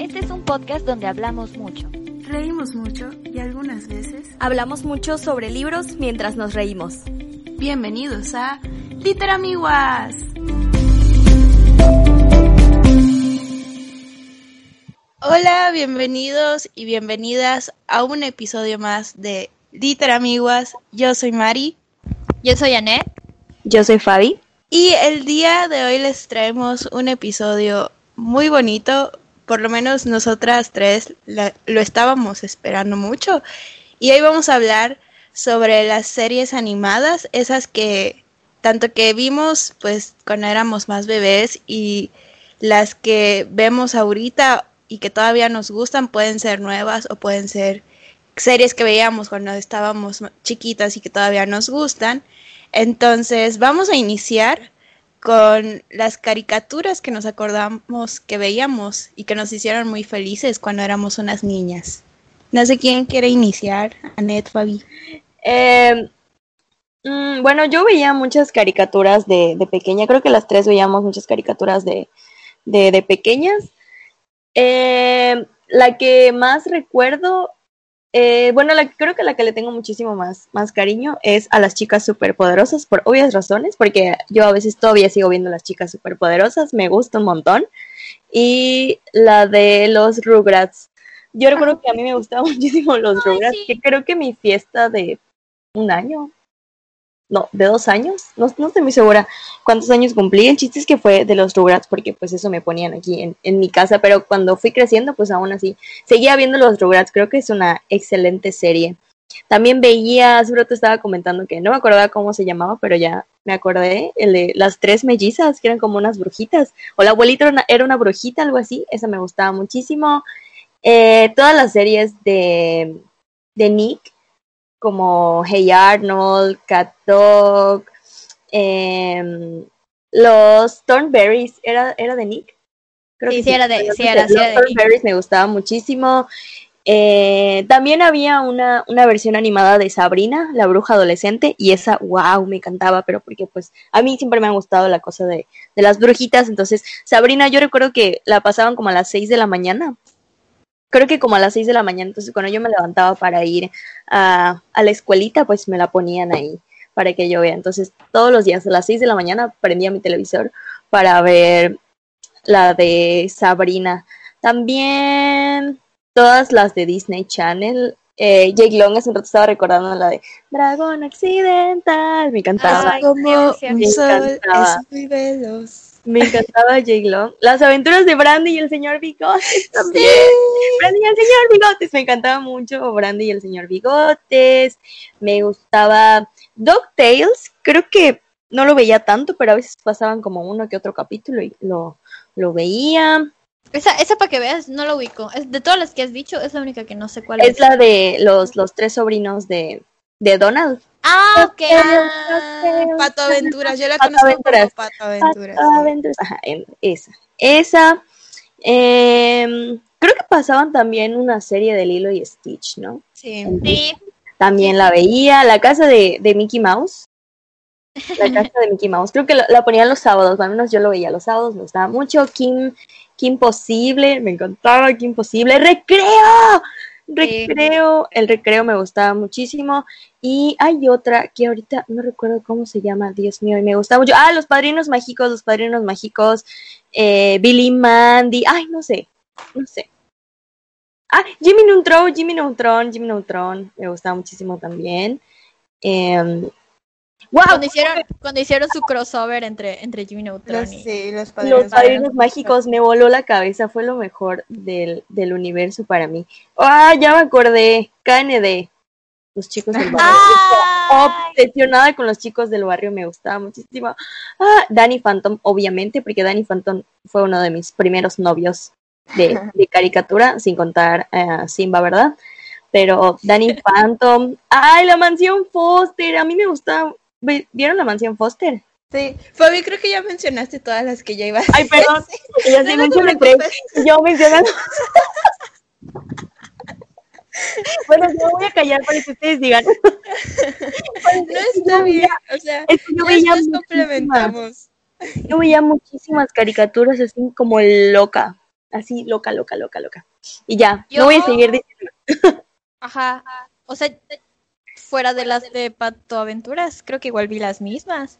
Este es un podcast donde hablamos mucho. Reímos mucho y algunas veces Hablamos mucho sobre libros mientras nos reímos. Bienvenidos a Literamiguas. Hola, bienvenidos y bienvenidas a un episodio más de Literamiguas. Yo soy Mari Yo soy Anet. Yo soy Fabi. Y el día de hoy les traemos un episodio muy bonito. Por lo menos nosotras tres lo estábamos esperando mucho. Y hoy vamos a hablar sobre las series animadas, esas que tanto que vimos pues cuando éramos más bebés y las que vemos ahorita y que todavía nos gustan pueden ser nuevas o pueden ser series que veíamos cuando estábamos chiquitas y que todavía nos gustan. Entonces vamos a iniciar con las caricaturas que nos acordamos que veíamos y que nos hicieron muy felices cuando éramos unas niñas. No sé quién quiere iniciar, Anet, Fabi. Eh, mm, bueno, yo veía muchas caricaturas de, pequeña. Creo que las tres veíamos muchas caricaturas de, de, pequeñas. Eh, la que más recuerdo, eh, bueno, la, creo que la que le tengo muchísimo más, más cariño es a las chicas superpoderosas, por obvias razones, porque yo a veces todavía sigo viendo las chicas superpoderosas, me gusta un montón. Y la de los Rugrats. Yo recuerdo que a mí me gustaban muchísimo los Rugrats, que creo que mi fiesta de un año, no, de dos años, no, no estoy muy segura cuántos años cumplí. El chiste es que fue de los Rugrats, porque pues eso me ponían aquí en, mi casa, pero cuando fui creciendo, pues aún así, seguía viendo los Rugrats, creo que es una excelente serie. También veía, seguro te estaba comentando que no me acordaba cómo se llamaba, pero ya me acordé, el de las tres mellizas, que eran como unas brujitas, o la abuelita era una, era una brujita, algo así, esa me gustaba muchísimo. Eh, todas las series de Nick, como Hey Arnold, Cat Dog, em, los Thornberries, ¿era, era de Nick? Creo Sí, que sí era de- sí era- sí era de. Thornberries me gustaba muchísimo. Eh, también había una, una versión animada de Sabrina, la bruja adolescente, y esa, wow, me encantaba, pero porque pues a mí siempre me han gustado la cosa de, de las brujitas, entonces Sabrina yo recuerdo que la pasaban como a las 6 de la mañana, creo que como a las 6 de la mañana, entonces cuando yo me levantaba para ir a, a la escuelita, pues me la ponían ahí para que yo vea, entonces todos los días a las 6 de la mañana prendía mi televisor para ver la de Sabrina. También todas las de Disney Channel. Eh, Jake Long hace un rato estaba recordando la de Dragón Accidental. Me encantaba. Ay, Como un sol encantaba. es muy veloz. Me encantaba Jake Long. Las aventuras de Brandy y el señor Bigotes también. Brandy y el señor Bigotes. Me encantaba mucho Brandy y el señor Bigotes. Me gustaba DuckTales. Creo que no lo veía tanto, pero a veces pasaban como uno que otro capítulo y lo, lo veía. Esa, esa para que veas, no lo ubico. Es, de todas las que has dicho, es la única que no sé cuál Es es. la de los, los tres sobrinos de, de Donald. Ah, ok. ah. Pato Aventuras, yo la Pato conozco Aventuras. como Pato Aventuras. Pato. Aventuras. Ajá, esa. Esa. Em, creo que pasaban también una serie de Lilo y Stitch, ¿no? Sí. Sí. También la veía. La casa de, de Mickey Mouse. La casa de Mickey Mouse. Creo que la, la ponían los sábados, al menos yo lo veía los sábados, me gustaba mucho. Kim, Kim Possible, me encantaba Kim Possible. ¡Recreo! Recreo, el recreo me gustaba muchísimo. Y hay otra que ahorita no recuerdo cómo se llama, Dios mío, y me gustaba mucho. Ah, los padrinos mágicos, los padrinos mágicos, eh, Billy Mandy, ay, no sé, no sé. Ah, Jimmy Neutron, Jimmy Neutron, Jimmy Neutron, me gustaba muchísimo también. Em, wow, Cuando hicieron, cuando hicieron su crossover entre, entre Jimmy Neutron Los, y... sí, los los padrinos mágicos me voló la cabeza, fue lo mejor del, del universo para mí. Ah, ya me acordé, KND, los chicos del barrio. ¡Ay! Obsesionada con los chicos del barrio, me gustaba muchísimo. Ah, Danny Phantom, obviamente, porque Danny Phantom fue uno de mis primeros novios de, de caricatura, sin contar a Simba, ¿verdad? Pero Danny Phantom, ay, la mansión Foster, a mí me gustaba. ¿Ve- ¿Vieron la mansión Foster? Sí. Fabi, creo que ya mencionaste todas las que ya iba a Ay, perdón, porque ya No, te mencioné tres. Yo mencionando. bueno, me voy a callar para que ustedes digan. No está bien. O sea, Es que yo ya veía complementamos. Yo veía muchísimas caricaturas así como loca. Así, loca, loca, loca, loca. Y ya, Yo- no voy a seguir diciendo. Ajá. O sea, fuera de las de Pato Aventuras, creo que igual vi las mismas.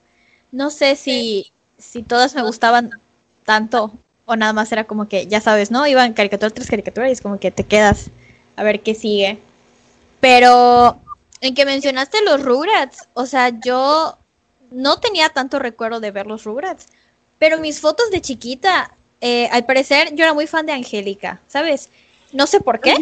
No sé si, si todas me gustaban tanto o nada más era como que, ya sabes, ¿no? Iban caricatura tras caricatura y es como que te quedas a ver qué sigue. Pero en que mencionaste los Rugrats, o sea, yo no tenía tanto recuerdo de ver los Rugrats, pero mis fotos de chiquita, eh, al parecer yo era muy fan de Angélica, ¿sabes? No sé por qué,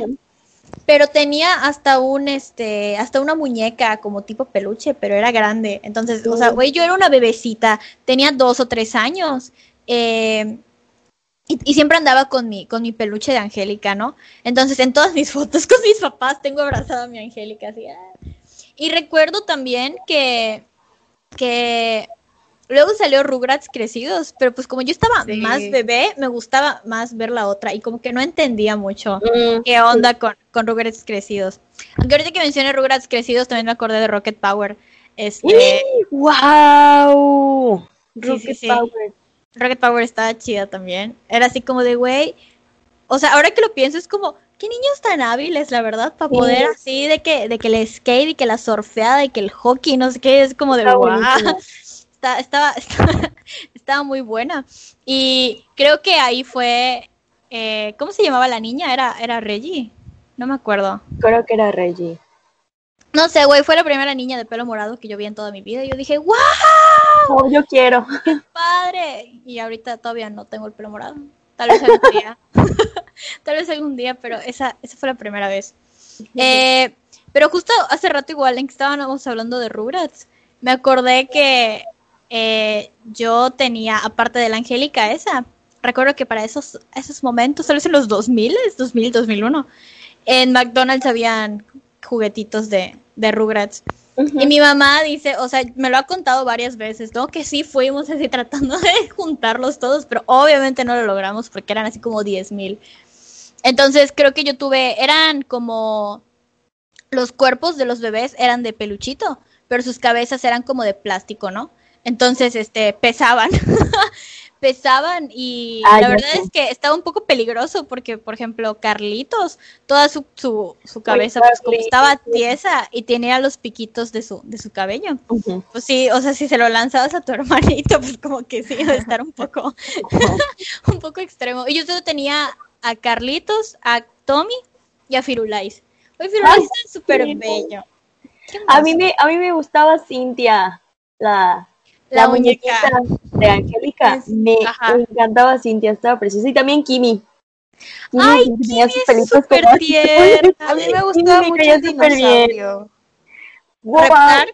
pero tenía hasta un, este, hasta una muñeca como tipo peluche, pero era grande. Entonces, o sea, güey, yo era una bebecita, tenía dos o tres años. eh, y, y siempre andaba con mi, con mi peluche de Angélica, ¿no? Entonces, en todas mis fotos con mis papás tengo abrazada a mi Angélica, así. ah. Y recuerdo también que, que luego salió Rugrats crecidos, pero pues como yo estaba Sí. más bebé, me gustaba más ver la otra y como que no entendía mucho Mm, qué onda con, con Rugrats crecidos. Aunque ahorita que mencioné Rugrats crecidos, también me acordé de Rocket Power. Este, ¡Wow! Rocket sí. Power. Rocket Power estaba chida también. Era así como de, güey. O sea, ahora que lo pienso, es como, qué niños tan hábiles, la verdad, para Sí. poder así de que, de que el skate y que la surfeada y que el hockey, no sé qué, es como de, wow. Está, estaba, estaba, estaba muy buena. Y creo que ahí fue, eh, ¿cómo se llamaba la niña? Era, era Reggie. No me acuerdo. Creo que era Reggie. No sé, güey, fue la primera niña de pelo morado que yo vi en toda mi vida. Y yo dije, ¡wow! Oh, yo quiero. padre. Y ahorita todavía no tengo el pelo morado. Tal vez algún día. Tal vez algún día, pero esa, esa fue la primera vez. Eh, pero justo hace rato igual en que estábamos hablando de Rugrats, me acordé que eh, yo tenía, aparte de la Angélica esa, recuerdo que para esos, esos momentos, tal vez en los 2000, 2000, 2001, en McDonald's habían juguetitos de, de Rugrats. Y mi mamá dice, o sea, me lo ha contado varias veces, ¿no? Que sí fuimos así tratando de juntarlos todos, pero obviamente no lo logramos porque eran así como 10 mil. Entonces creo que yo tuve, eran como los cuerpos de los bebés eran de peluchito, pero sus cabezas eran como de plástico, ¿no? Entonces, este, pesaban. pesaban y Ah, la verdad sé. es que estaba un poco peligroso porque, por ejemplo, Carlitos, toda su, su, su cabeza, pues como estaba tiesa y tenía los piquitos de su, de su cabello. Pues sí, o sea, si se lo lanzabas a tu hermanito, pues como que sí, iba a estar un poco, un poco extremo. Y yo solo tenía a Carlitos, a Tommy y a Firulais. Oye, Firulais Ay, es súper sí. bello. ¿Qué A mí me, a mí me gustaba Cintia, la, La la, muñeca. muñequita de Angélica. Es- Me ajá. encantaba Cintia, estaba preciosa. Y también Kimi. Kimi, Ay, sus es súper tierna. A mí me Kimi gustaba me mucho el súper bien. dinosaurio. Wow, Reptar.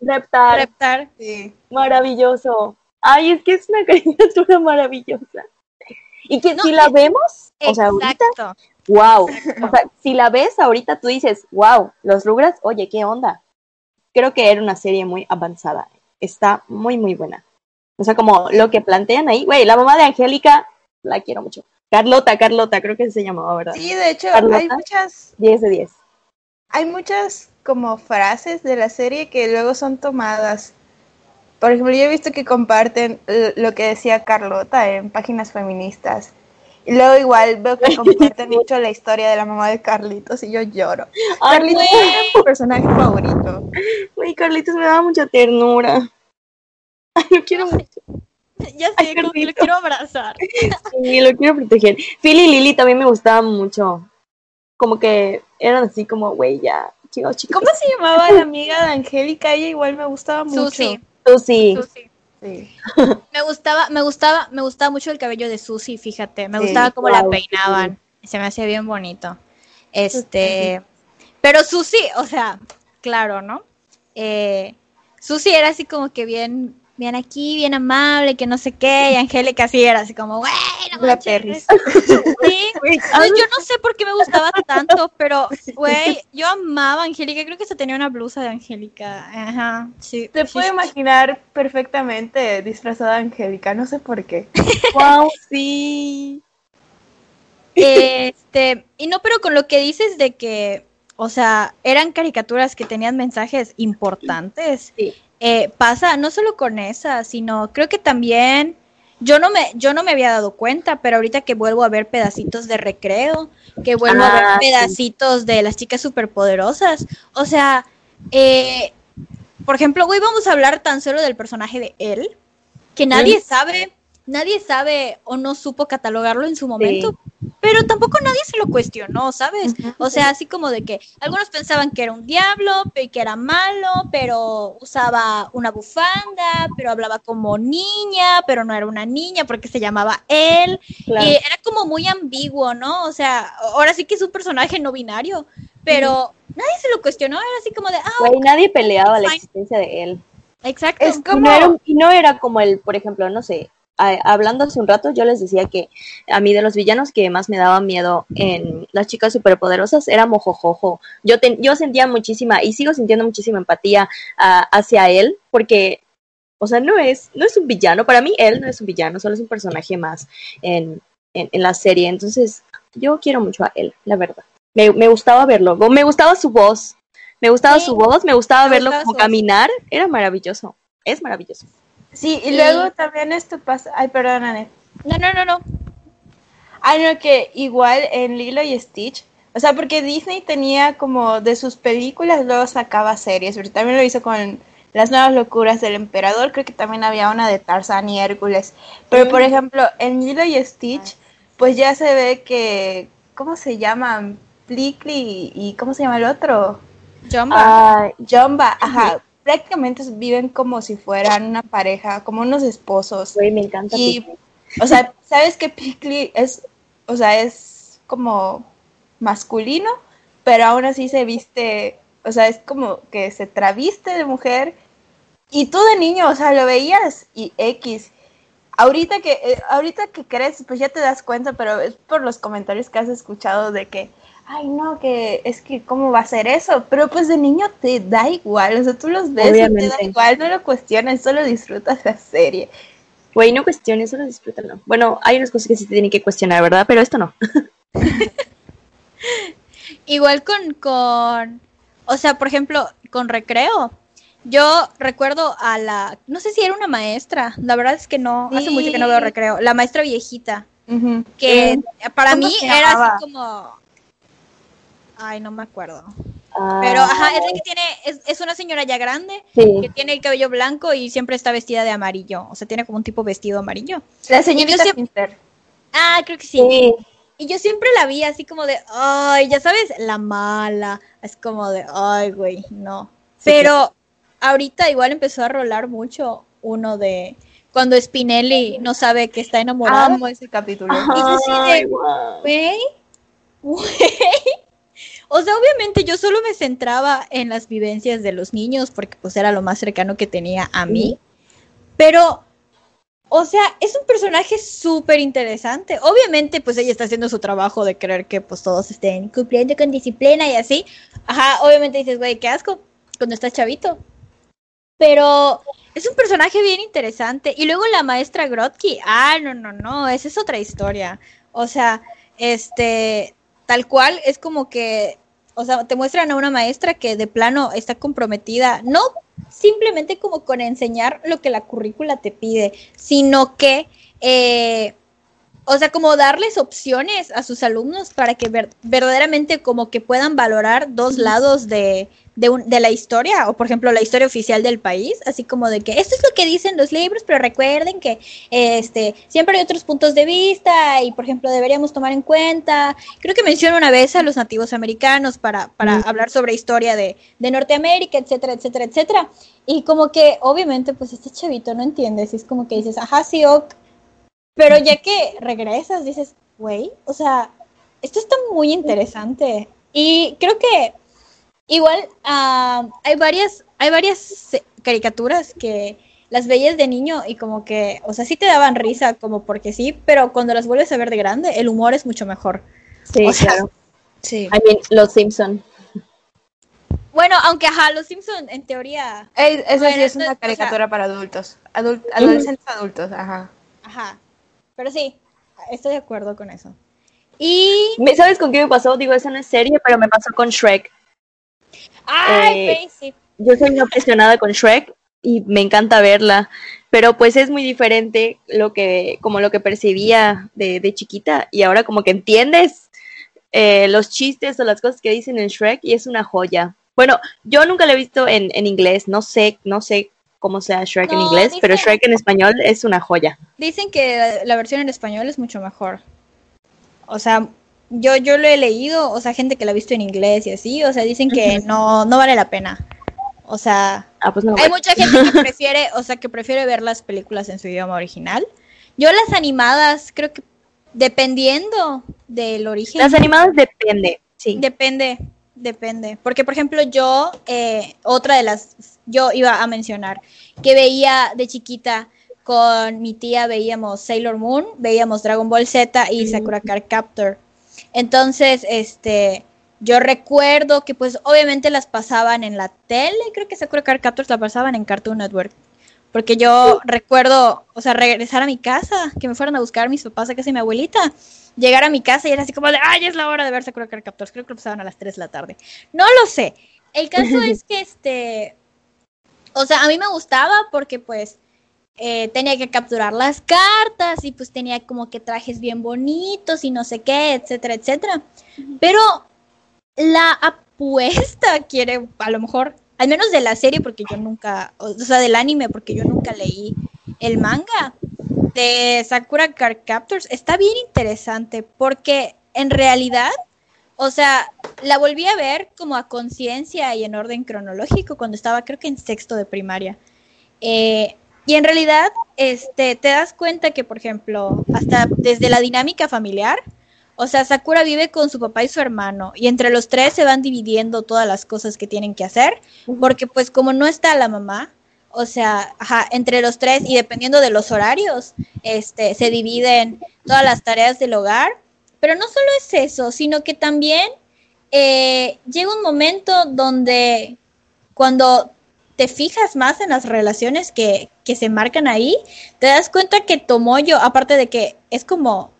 Reptar, Reptar. Sí. maravilloso. Ay, es que es una caricatura maravillosa. Y que No, si la vemos, o sea, ahorita, Exacto. wow. O sea, si la ves ahorita, tú dices, wow, los Rugrats, oye, ¿qué onda? Creo que era una serie muy avanzada. Está muy, muy buena. O sea, como lo que plantean ahí, güey, la mamá de Angélica, la quiero mucho. Carlota, Carlota, creo que se llamaba, ¿verdad? Sí, de hecho, Carlota. hay muchas, 10 de 10. hay muchas como frases de la serie que luego son tomadas. Por ejemplo, yo he visto que comparten lo que decía Carlota en páginas feministas. Y luego igual veo que comparten mucho la historia de la mamá de Carlitos y yo lloro. Carlitos es mi personaje favorito. güey, Carlitos me daba mucha ternura. Ay, lo quiero mucho. Ya sé, Ay, como que lo quiero abrazar. Sí, lo quiero proteger. Phil y Lily también me gustaban mucho. Como que eran así como, güey, ya, chicos, chicos. ¿Cómo se llamaba la amiga de Angélica? Ella igual me gustaba mucho. Susi. Susi. Sí. Me gustaba, me gustaba, me gustaba mucho el cabello de Susi, fíjate. Me Sí, gustaba cómo la peinaban. Se me hacía bien bonito. Este, pero Susi, o sea, claro, ¿no? Eh, Susi era así como que bien, bien aquí, bien amable, que no sé qué, y Angélica sí era así como, güey, no La manches". perris. Sí, yo no sé por qué me gustaba tanto, pero, güey, yo amaba a Angélica, creo que se tenía una blusa de Angélica, ajá, sí. Te sí, puedo sí. imaginar perfectamente disfrazada de Angélica, no sé por qué. Wow, sí. Este, y no, pero con lo que dices de que, o sea, eran caricaturas que tenían mensajes importantes. Sí. Eh, pasa no solo con esa, sino creo que también yo no me yo no me había dado cuenta, pero ahorita que vuelvo a ver pedacitos de recreo, que vuelvo a ver Ah, sí. pedacitos de las chicas superpoderosas, o sea, eh, por ejemplo, hoy vamos a hablar tan solo del personaje de él, que nadie sabe, nadie sabe o no supo catalogarlo en su momento, pero tampoco nadie se lo cuestionó, ¿sabes? O sea, así como de que algunos pensaban que era un diablo, que era malo, pero usaba una bufanda, pero hablaba como niña, pero no era una niña porque se llamaba él. Claro. Y era como muy ambiguo, ¿no? O sea, ahora sí que es un personaje no binario, pero nadie se lo cuestionó, era así como de, ah, Güey, nadie peleaba la existencia de él. exacto. Es como... no, era, no era como el, por ejemplo, no sé, a- hablando hace un rato, yo les decía que a mí de los villanos que más me daban miedo en las chicas superpoderosas era Mojojojo. Yo, yo sentía muchísima, y sigo sintiendo muchísima empatía hacia él, porque, o sea, no es, no es un villano. Para mí, él no es un villano, solo es un personaje más en, en, en la serie. Entonces, yo quiero mucho a él, la verdad. Me, me gustaba verlo, me gustaba su voz. Me gustaba Sí, su voz, me gustaba me verlo gustaba como caminar, era maravilloso, es maravilloso. Sí, y Y- luego también esto pasa... Ay, perdón, Anet. No, no, no, no. Ay, no, que igual en Lilo y Stitch, o sea, porque Disney tenía como de sus películas, luego sacaba series, pero también lo hizo con Las Nuevas Locuras del Emperador, creo que también había una de Tarzán y Hércules. Pero, por ejemplo, en Lilo y Stitch, pues ya se ve que, ¿cómo se llaman? Plickly y, ¿cómo se llama el otro? Jumba. Ay, Jumba, ajá. Prácticamente viven como si fueran una pareja, como unos esposos. güey, me encanta. Y, o sea, ¿sabes que Pickley es, o sea, es como masculino, pero aún así se viste, o sea, es como que se traviste de mujer y tú de niño, o sea, lo veías y X. Ahorita que, eh, ahorita que crees, pues ya te das cuenta, pero es por los comentarios que has escuchado de que, ay no, que es que cómo va a ser eso, pero pues de niño te da igual, o sea, tú los ves y te da igual, no lo cuestionas, solo disfrutas la serie. Güey, no cuestiones, solo disfrútalo. Bueno, hay unas cosas que sí te tienen que cuestionar, ¿verdad? Pero esto no. Igual con, con, o sea, por ejemplo, con recreo. Yo recuerdo a la, no sé si era una maestra, la verdad es que no, hace mucho que no veo recreo, la maestra viejita, que para ¿Cómo mí era así como, ay, no me acuerdo. Ah, Pero, ajá, es la que tiene, es, es una señora ya grande, sí. que tiene el cabello blanco y siempre está vestida de amarillo, o sea, tiene como un tipo vestido amarillo. La señorita siempre-. Ah, creo que sí. Sí. Y yo siempre la vi así como de, ay, ya sabes, la mala. Es como de, ay, güey, no. Pero ahorita igual empezó a rolar mucho uno de cuando Spinelli no sabe que está enamorado. Amo ese capítulo. Y yo así de-. Güey, güey. O sea, obviamente yo solo me centraba en las vivencias de los niños porque pues era lo más cercano que tenía a mí. Pero, o sea, es un personaje súper interesante. Obviamente, pues ella está haciendo su trabajo de creer que pues todos estén cumpliendo con disciplina y así. Ajá, obviamente dices, güey, qué asco cuando estás chavito. Pero es un personaje bien interesante. Y luego la maestra Grotki, ah, no, no, no, esa es otra historia. O sea, este, tal cual es como que, o sea, te muestran a una maestra que de plano está comprometida, no simplemente como con enseñar lo que la currícula te pide, sino que, eh, o sea, como darles opciones a sus alumnos para que ver- verdaderamente como que puedan valorar dos lados de, de, un- de la historia, o por ejemplo la historia oficial del país, así como de que esto es lo que dicen los libros, pero recuerden que este siempre hay otros puntos de vista y por ejemplo deberíamos tomar en cuenta, creo que menciona una vez a los nativos americanos para, para hablar sobre historia de, de Norteamérica, etcétera, etcétera, etcétera. Y como que obviamente pues este chavito no entiende, si es como que dices, ajá, sí, ok, pero ya que regresas, dices, güey, o sea, esto está muy interesante. Y creo que igual ah, hay varias, hay varias caricaturas que las veías de niño y como que, o sea, sí te daban risa como porque sí, pero cuando las vuelves a ver de grande, el humor es mucho mejor. Sí, O sea, claro. Sí. I mean, los Simpson. Bueno, aunque ajá, los Simpson en teoría, esa Bueno, sí es no, una o sea- caricatura para adultos. Adul- adolescentes adultos, ajá. ajá. Pero sí, estoy de acuerdo con eso. Y ¿Sabes con qué me pasó? Digo, esa no es serie, pero me pasó con Shrek. ay, Eh, sí. Yo soy una obsesionada con Shrek y me encanta verla, pero pues es muy diferente lo que, como lo que percibía de, de chiquita y ahora como que entiendes eh, los chistes o las cosas que dicen en Shrek y es una joya. Bueno, yo nunca lo he visto en, en inglés, no sé, no sé cómo sea Shrek en inglés, pero dicen- Shrek en español es una joya. Dicen que la, la versión en español es mucho mejor. O sea, yo, yo lo he leído, o sea, gente que la ha visto en inglés y así, o sea, dicen que no, no vale la pena. O sea, Ah, pues no. hay mucha gente que prefiere, o sea, que prefiere ver las películas en su idioma original. Yo las animadas, creo que dependiendo del origen. Las animadas depende, sí. Depende, depende. Porque, por ejemplo, yo, eh, otra de las, yo iba a mencionar, que veía de chiquita con mi tía, veíamos Sailor Moon, veíamos Dragon Ball Z y Sakura Card Captor. Entonces, este, yo recuerdo que pues obviamente las pasaban en la tele, creo que Sakura Card Captors la pasaban en Cartoon Network. Porque yo recuerdo, o sea, regresar a mi casa, que me fueran a buscar mis papás a casa de mi abuelita, llegar a mi casa y era así como de, ay, es la hora de ver Sakura Card Captors. Creo que lo pasaban a las 3 de la tarde. No lo sé. El caso es que este, o sea, a mí me gustaba porque pues eh, tenía que capturar las cartas y pues tenía como que trajes bien bonitos y no sé qué, etcétera, etcétera. Pero la apuesta quiere, a lo mejor, al menos de la serie, porque yo nunca, o sea, del anime, porque yo nunca leí el manga de Sakura Card Captors, está bien interesante, porque en realidad, o sea, la volví a ver como a conciencia y en orden cronológico cuando estaba, creo que en sexto de primaria. Eh, y en realidad, este, te das cuenta que, por ejemplo, hasta desde la dinámica familiar, o sea, Sakura vive con su papá y su hermano, y entre los tres se van dividiendo todas las cosas que tienen que hacer, porque pues como no está la mamá, o sea, ajá, entre los tres y dependiendo de los horarios, este, se dividen todas las tareas del hogar, pero no solo es eso, sino que también eh, llega un momento donde cuando te fijas más en las relaciones que, que se marcan ahí, te das cuenta que Tomoyo, aparte de que es como,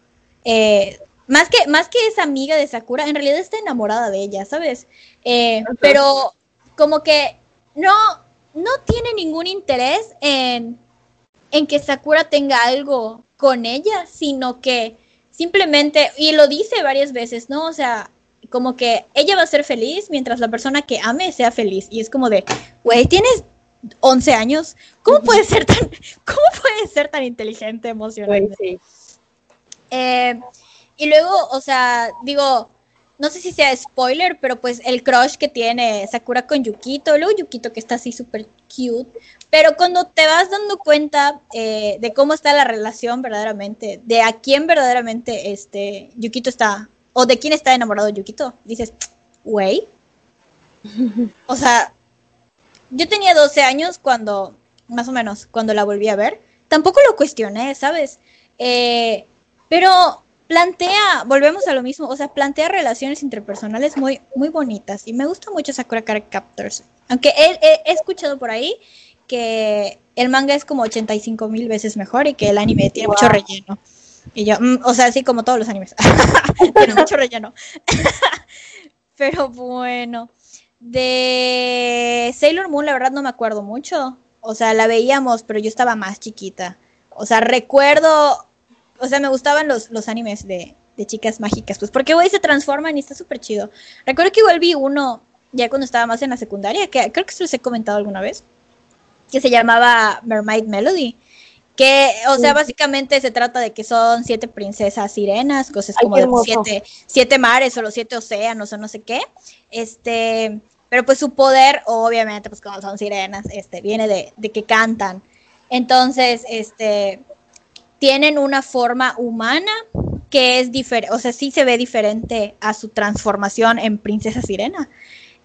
eh, más, que, más que es amiga de Sakura, en realidad está enamorada de ella, ¿sabes? Eh, pero como que no, no tiene ningún interés en, en que Sakura tenga algo con ella, sino que simplemente, y lo dice varias veces, ¿no? O sea, como que ella va a ser feliz mientras la persona que ame sea feliz. Y es como de, güey, tienes 11 años, ¿cómo puedes ser tan, cómo puedes ser tan inteligente emocionalmente? Sí. Eh, y luego, o sea, digo, no sé si sea spoiler, pero pues el crush que tiene Sakura con Yukito, luego Yukito que está así súper cute, pero cuando te vas dando cuenta eh, de cómo está la relación verdaderamente, de a quién verdaderamente este Yukito está, o de quién está enamorado Yukito, dices, güey, o sea, yo tenía 12 años cuando, más o menos, cuando la volví a ver, tampoco lo cuestioné, ¿sabes? Eh, pero plantea, volvemos a lo mismo, o sea, plantea relaciones interpersonales muy, muy bonitas y me gusta mucho Sakura Card Captors. Aunque he, he- he escuchado por ahí que el manga es como 85 mil veces mejor y que el anime tiene mucho relleno. Y yo, mm, o sea, así como todos los animes, tiene mucho relleno. Pero bueno, de Sailor Moon la verdad no me acuerdo mucho. O sea, la veíamos, pero yo estaba más chiquita. O sea, recuerdo o sea, me gustaban los, los animes de, de chicas mágicas, pues porque güey se transforman y está súper chido. Recuerdo que igual vi uno ya cuando estaba más en la secundaria, que creo que se los he comentado alguna vez, que se llamaba Mermaid Melody. Que, o sea, básicamente se trata de que son siete princesas sirenas, cosas Ay, como de siete, siete mares o los siete océanos o no sé qué. Este, pero pues su poder, obviamente, pues como son sirenas, este, viene de, de que cantan. Entonces, este, tienen una forma humana que es diferente, o sea, sí se ve diferente a su transformación en princesa sirena.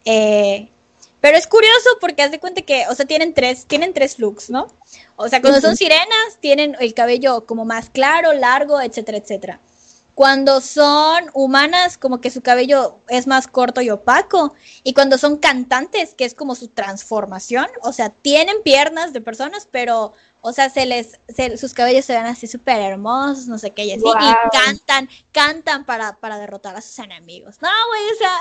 Eh, pero es curioso porque haz de cuenta que, o sea, tienen tres, tienen tres looks, ¿no? O sea, cuando son sirenas, tienen el cabello como más claro, largo, etcétera, etcétera. Cuando son humanas, como que su cabello es más corto y opaco. Y cuando son cantantes, que es como su transformación, o sea, tienen piernas de personas, pero, o sea, se les, se- sus cabellos se ven así súper hermosos, no sé qué, y así, y cantan, cantan para, para derrotar a sus enemigos. No, güey, o sea,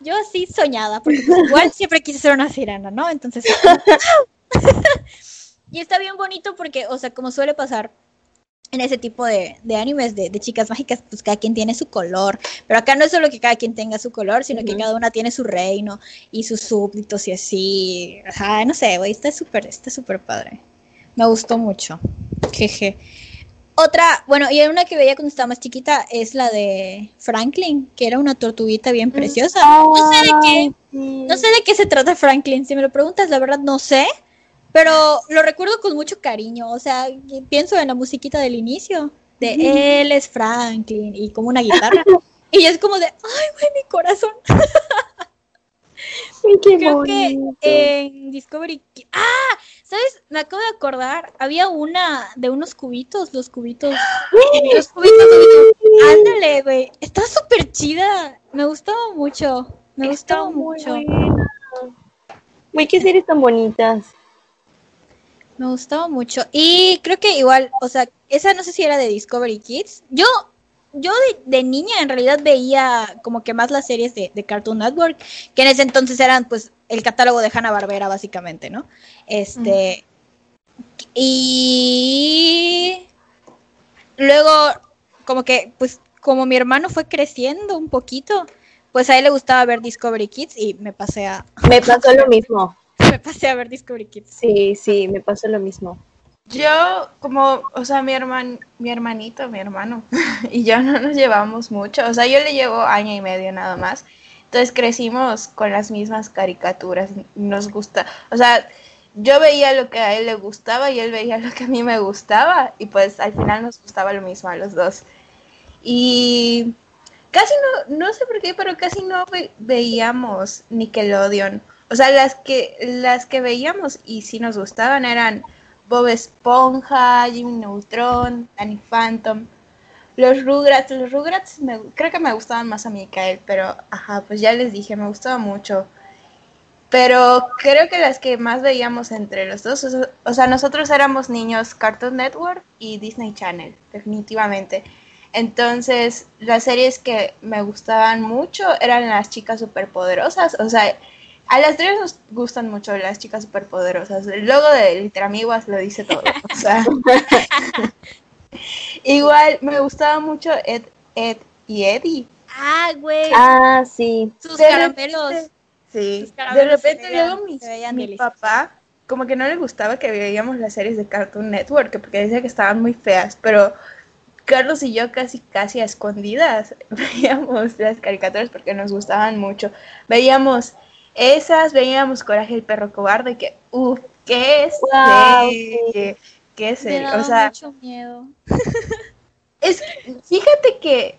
yo así soñada, porque pues, igual siempre quise ser una sirena, ¿no? Entonces, y está bien bonito porque, o sea, como suele pasar en ese tipo de, de animes de, de, chicas mágicas, pues cada quien tiene su color. Pero acá no es solo que cada quien tenga su color, sino que cada una tiene su reino y sus súbditos y así. Ajá, no sé, güey, está súper, está súper padre. Me gustó mucho. Jeje. Otra, bueno, y una que veía cuando estaba más chiquita es la de Franklin, que era una tortuguita bien preciosa. No sé de qué, no sé de qué se trata Franklin. Si me lo preguntas, la verdad no sé. Pero lo recuerdo con mucho cariño, o sea, pienso en la musiquita del inicio, de él es Franklin, y como una guitarra. y es como de, ay, güey, mi corazón. Ay, qué Creo bonito. que en Discovery... Ah, ¿sabes? Me acabo de acordar, había una de unos cubitos, los cubitos. los cubitos, cubitos. Ándale, güey. Estaba súper chida. Me gustaba mucho. Me Está gustaba muy mucho. buena. Güey, qué series tan bonitas. Me gustaba mucho. Y creo que igual, o sea, esa no sé si era de Discovery Kids. Yo, yo de, niña en realidad veía como que más las series de, de Cartoon Network, que en ese entonces eran pues el catálogo de Hanna Barbera, básicamente, ¿no? Este. Y luego, como que, pues, como mi hermano fue creciendo un poquito, pues a él le gustaba ver Discovery Kids y me pasé a, Me pasó lo mismo. Me pasé a ver Discovery Kids. Sí, sí, me pasó lo mismo. Yo, como, o sea, mi herman, mi hermanito, mi hermano, y yo no nos llevamos mucho. O sea, yo le llevo año y medio nada más. Entonces crecimos con las mismas caricaturas. Nos gusta, o sea, yo veía lo que a él le gustaba y él veía lo que a mí me gustaba. Y pues al final nos gustaba lo mismo a los dos. Y casi no, no sé por qué, pero casi no ve- veíamos Nickelodeon. O sea, las que, las que veíamos y sí nos gustaban eran Bob Esponja, Jimmy Neutron, Danny Phantom, los Rugrats. Los Rugrats creo que me gustaban más a mí pero ajá, pues ya les dije, me gustaba mucho. Pero creo que las que más veíamos entre los dos, o sea, nosotros éramos niños Cartoon Network y Disney Channel, definitivamente. Entonces, las series que me gustaban mucho eran las chicas superpoderosas. O sea, a las tres nos gustan mucho las chicas superpoderosas. El logo de Literamiguas lo dice todo. O sea, igual me gustaba mucho Ed, Ed y Eddie. Ah, güey. Ah, sí. Sus de caramelos. repente- Sí, Sus de caramelos repente veían- luego mi, mi deliciosos. papá como que no le gustaba que veíamos las series de Cartoon Network porque decía que estaban muy feas, pero Carlos y yo casi casi a escondidas veíamos las caricaturas porque nos gustaban mucho. Veíamos esas, veíamos Coraje el perro cobarde que uff, qué Guau, serie, qué Me serie, daba o sea, mucho miedo. es, fíjate que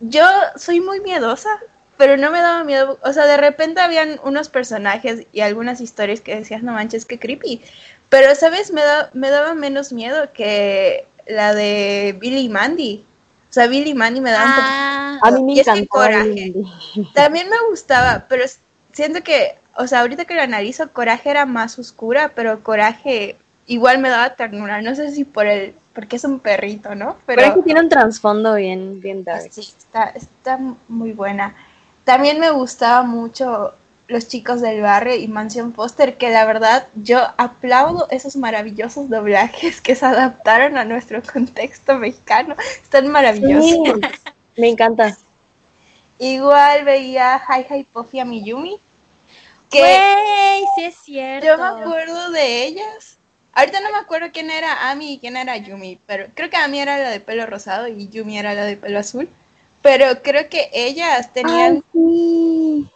yo soy muy miedosa, pero no me daba miedo. O sea, de repente habían unos personajes y algunas historias que decías, no manches, qué creepy. Pero, ¿sabes? Me, da, me daba menos miedo que la de Billy y Mandy. O sea, Billy y Mandy me daban un Ah, A mí me Y es. Coraje. También me gustaba, pero siento que, o sea, ahorita que lo analizo, Coraje era más oscura, pero Coraje igual me daba ternura. No sé si por el, porque es un perrito, ¿no? Pero es que tiene un trasfondo bien, bien dark. Sí, está, está muy buena. También me gustaba mucho Los chicos del barrio y Mansión Foster, que la verdad yo aplaudo esos maravillosos doblajes que se adaptaron a nuestro contexto mexicano. Están maravillosos. Sí, me encanta. Igual veía Hi Hi Puffy a Miyumi, que Güey, sí es cierto. yo me acuerdo de ellas. Ahorita no me acuerdo quién era Ami y quién era Yumi, pero creo que Ami era la de pelo rosado y Yumi era la de pelo azul. Pero creo que ellas tenían Ay, sí.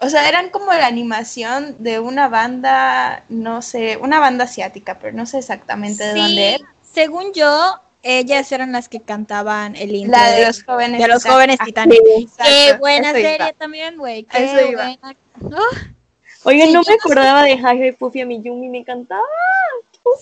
O sea, eran como la animación de una banda, no sé, una banda asiática, pero no sé exactamente de Sí, dónde era. Según yo, ellas eran las que cantaban el intro La de los jóvenes. de los jóvenes Ah, titanes. Qué buena eso iba. serie también, güey. Eso Qué iba. buena. Oigan, Sí, no me no sé. acordaba de Hi Puffy a mi Yumi, me encantaba.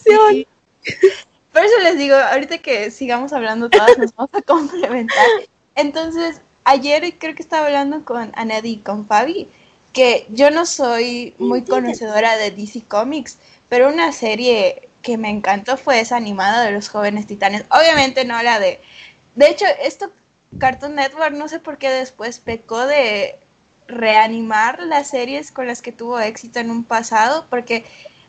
¡Qué! Sí. Por eso les digo, ahorita que sigamos hablando todas, nos vamos a complementar. Entonces, ayer creo que estaba hablando con Anedi y con Fabi, que yo no soy muy conocedora de DC Comics, pero una serie que me encantó fue esa animada de los jóvenes titanes. Obviamente no la de... De hecho, esto Cartoon Network no sé por qué después pecó de reanimar las series con las que tuvo éxito en un pasado, porque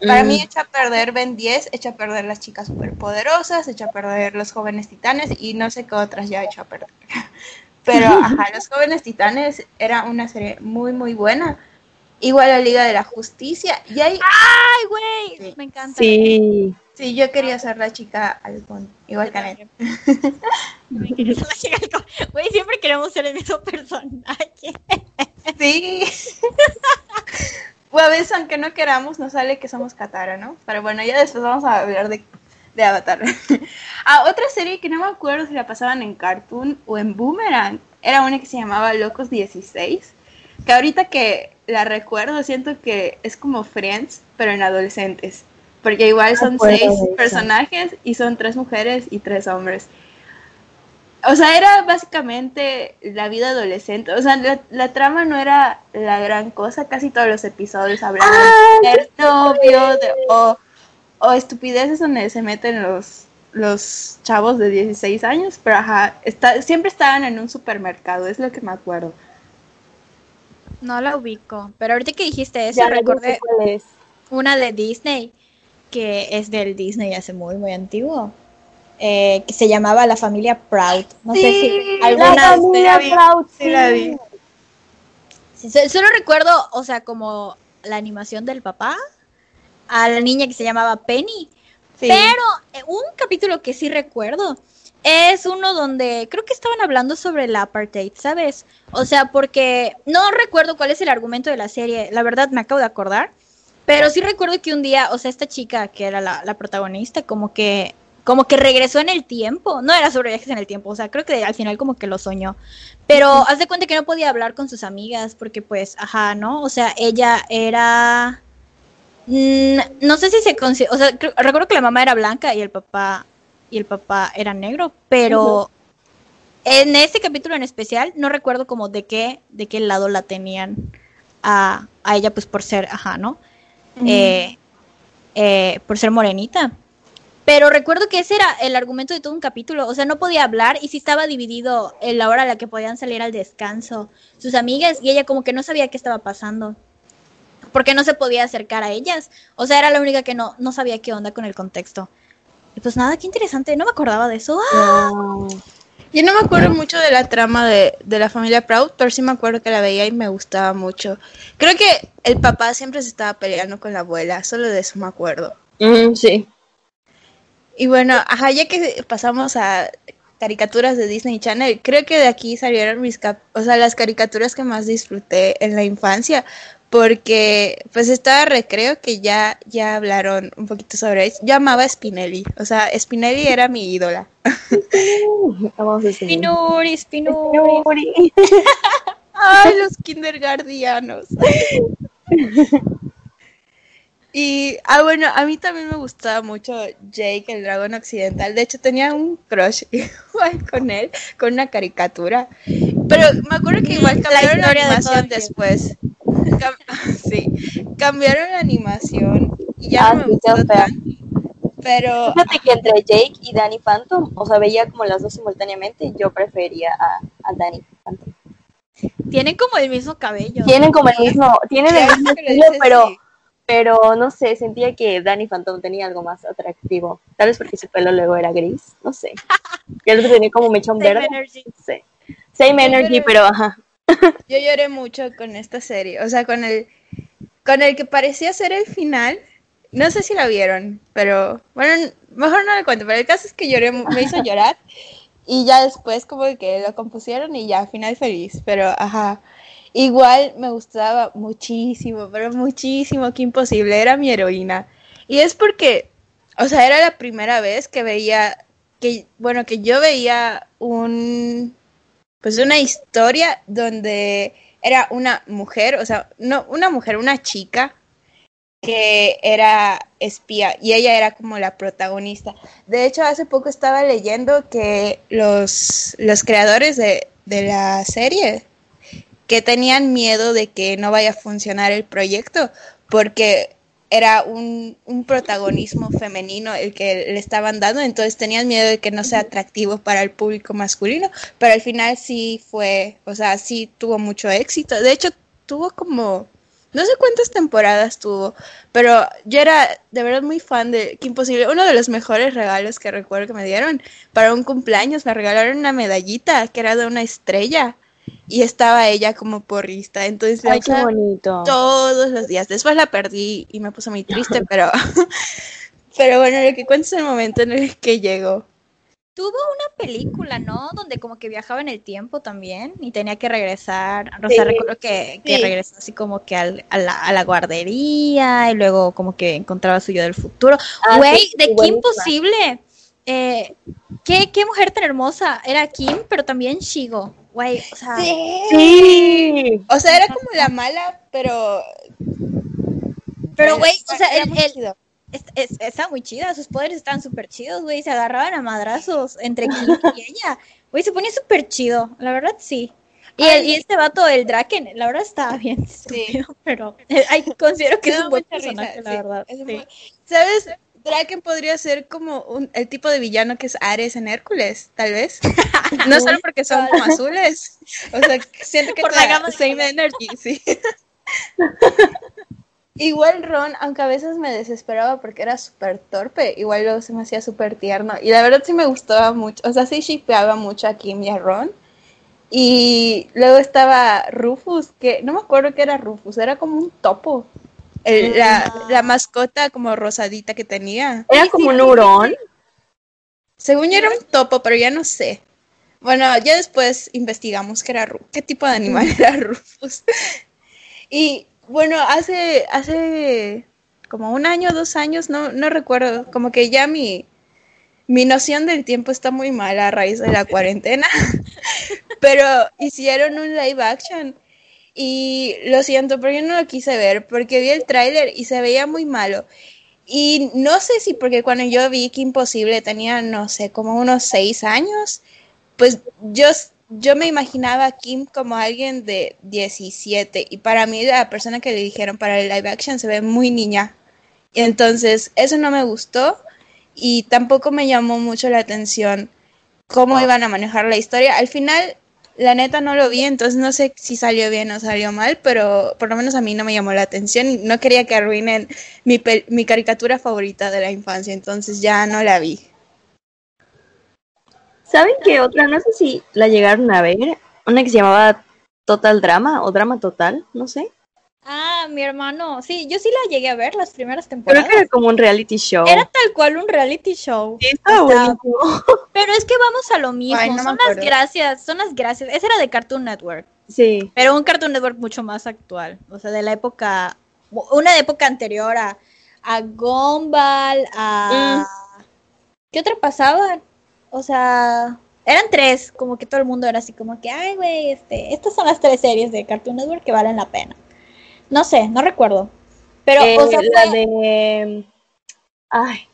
Para Mm. mí echa a perder Ben 10, echa a perder las chicas superpoderosas, echa a perder los jóvenes titanes y no sé qué otras ya echa a perder. Pero, ajá, los jóvenes titanes era una serie muy, muy buena. Igual la Liga de la Justicia. Y ahí, ¡Ay, güey! Sí. Me encanta. Sí. sí, yo quería ser la chica halcón, igual que co- Güey, siempre queremos ser el mismo personaje. Sí. o a veces, aunque no queramos, nos sale que somos Katara, ¿no? Pero bueno, ya después vamos a hablar de, de Avatar. ah, otra serie que no me acuerdo si la pasaban en Cartoon o en Boomerang, era una que se llamaba Locos 16. Que ahorita que la recuerdo, siento que es como Friends, pero en adolescentes. Porque igual son acuerdo seis personajes y son tres mujeres y tres hombres. O sea, era básicamente la vida adolescente. O sea, la, la trama no era la gran cosa. Casi todos los episodios hablaban de ser novio de- o, o estupideces donde se meten los, los chavos de 16 años. Pero ajá, está, siempre estaban en un supermercado, es lo que me acuerdo. No la ubico. Pero ahorita que dijiste eso, Ya recordé cuál es. una de Disney, que es del Disney hace muy, muy antiguo, eh, que se llamaba La Familia Proud. No sé si La alguna de familia Proud, sí la vi. Sí, Solo recuerdo, o sea, como la animación del papá, a la niña que se llamaba Penny. Sí. Pero eh, un capítulo que sí recuerdo es uno donde creo que estaban hablando sobre el apartheid, ¿sabes? O sea, porque no recuerdo cuál es el argumento de la serie, la verdad me acabo de acordar, pero sí recuerdo que un día, o sea, esta chica que era la, la protagonista, como que como que regresó en el tiempo, no era sobre viajes en el tiempo, o sea, creo que al final como que lo soñó, pero haz de cuenta que no podía hablar con sus amigas porque pues, ajá, ¿no? O sea, ella era... Mm, no sé si se considera, o sea, creo- recuerdo que la mamá era blanca y el papá y el papá era negro, pero en este capítulo en especial no recuerdo como de qué de qué lado la tenían a, a ella pues por ser, ajá, ¿no? Eh, eh, por ser morenita. Pero recuerdo que ese era el argumento de todo un capítulo, o sea, no podía hablar y sí estaba dividido en la hora a la que podían salir al descanso sus amigas y ella como que no sabía qué estaba pasando porque no se podía acercar a ellas. O sea, era la única que no, no sabía qué onda con el contexto. Y pues nada, qué interesante, no me acordaba de eso. ¡Ah! No. Yo no me acuerdo mucho de la trama de, de la familia Proud, pero sí me acuerdo que la veía y me gustaba mucho. Creo que el papá siempre se estaba peleando con la abuela, solo de eso me acuerdo. Mm, sí. Y bueno, ajá, ya que pasamos a caricaturas de Disney Channel, creo que de aquí salieron mis cap o sea, las caricaturas que más disfruté en la infancia, porque pues estaba recreo que ya ya hablaron un poquito sobre eso. Yo amaba a Spinelli, o sea, Spinelli era mi ídola. Spinuri, Spinuri. Ay, los kindergardianos. Y, ah, bueno, a mí también me gustaba mucho Jake, el dragón occidental. De hecho, tenía un crush igual con él, con una caricatura. Pero me acuerdo que igual cambiaron la, todo animación después. Cam- sí, cambiaron la animación y ya Ah, no me sí, tanto. Pero, Fíjate que entre Jake y Danny Phantom, o sea, veía como las dos simultáneamente, yo prefería a, a Danny Phantom. Tienen como el mismo cabello. Tienen como el mismo, tienen el mismo estilo, pero, sí. pero no sé, sentía que Danny Phantom tenía algo más atractivo. Tal vez porque su pelo luego era gris, no sé. Y el otro tenía como mechón Same verde, energy. no sé. Same energy, pero- pero ajá. Yo lloré mucho con esta serie, o sea, con el con el que parecía ser el final. No sé si la vieron, pero bueno, mejor no le cuento, pero el caso es que lloré, me hizo llorar y ya después como que lo compusieron y ya, final feliz, pero ajá. Igual me gustaba muchísimo, pero muchísimo, que imposible, era mi heroína. Y es porque, o sea, era la primera vez que veía, que, bueno, que yo veía un, pues una historia donde era una mujer, o sea, no una mujer, una chica que era espía y ella era como la protagonista. De hecho, hace poco estaba leyendo que los, los creadores de, de la serie que tenían miedo de que no vaya a funcionar el proyecto porque era un, un protagonismo femenino el que le estaban dando, entonces tenían miedo de que no sea atractivo para el público masculino, pero al final sí fue, o sea, sí tuvo mucho éxito. De hecho, tuvo como No sé cuántas temporadas tuvo, pero yo era de verdad muy fan de Kim Possible. Uno de los mejores regalos que recuerdo que me dieron para un cumpleaños, me regalaron una medallita que era de una estrella y estaba ella como porrista. Entonces Ay, qué bonito. todos los días. Después la perdí y me puse muy triste, pero, pero bueno, lo que cuento es el momento en el que llegó. Tuvo una película, ¿no? Donde como que viajaba en el tiempo también y tenía que regresar. O sea, Sí, recuerdo que, que sí. regresó así como que al- a, la, a la guardería y luego como que encontraba su yo del futuro. Ah, Güey, sí, de Kim buenísima. Possible. Eh, ¿qué, qué mujer tan hermosa. Era Kim, pero también Shigo. Güey, o sea, Sí. O sea, era como la mala, pero... pero güey, o sea, era el, muy el- chido. es- es- está muy chida. Sus poderes están súper chidos, güey. Se agarraban a madrazos entre Kim y ella. Güey, se ponía súper chido. La verdad, sí. Y, el, y este vato, el Draken, la verdad estaba bien estúpido, pero eh, ay, considero que es un buen risa, personaje, la sí, verdad. sí. muy- ¿Sabes? Draken podría ser como un- el tipo de villano que es Ares en Hércules, tal vez. No solo porque son como azules. O sea, siento que Por la gama de same energy, sí. Igual Ron, aunque a veces me desesperaba porque era súper torpe, igual luego se me hacía súper tierno. Y la verdad sí me gustaba mucho, o sea, sí shipeaba mucho a Kim y a Ron. Y luego estaba Rufus, que no me acuerdo qué era Rufus, era como un topo. El- la, la mascota como rosadita que tenía. Era como un hurón. Según yo era un topo, pero ya no sé. Bueno, ya después investigamos qué era qué tipo de animal era Rufus. Y bueno, hace, hace como un año, dos años, no, no recuerdo, como que ya mi, mi noción del tiempo está muy mala a raíz de la cuarentena. Pero hicieron un live action y lo siento, pero yo no lo quise ver porque vi el tráiler y se veía muy malo. Y no sé si porque cuando yo vi que Imposible tenía, no sé, como unos seis años, pues yo, yo me imaginaba a Kim como alguien de 17 y para mí la persona que le dijeron para el live action se ve muy niña. Y entonces eso no me gustó y tampoco me llamó mucho la atención cómo iban a manejar la historia. Al final, la neta no lo vi, entonces no sé si salió bien o salió mal, pero por lo menos a mí no me llamó la atención no quería que arruinen mi, mi caricatura favorita de la infancia, entonces ya no la vi. ¿Saben qué otra? No sé si la llegaron a ver. Una que se llamaba Total Drama o Drama Total, no sé. Ah, mi hermano, sí, yo sí la llegué a ver las primeras Creo temporadas. que era como un reality show. Era tal cual un reality show. Sí, estaba buenísimo. Pero es que vamos a lo mismo, Ay, no me son las gracias, son las gracias. Esa era de Cartoon Network, Sí. pero un Cartoon Network mucho más actual, o sea, de la época, una época anterior a, a Gumball, a... ¿Qué otra pasaba? O sea, eran tres, como que todo el mundo era así como que, ay, güey, este, estas son las tres series de Cartoon Network que valen la pena. No sé, no recuerdo. Pero, Eh, o sea, la fue- de. Ay.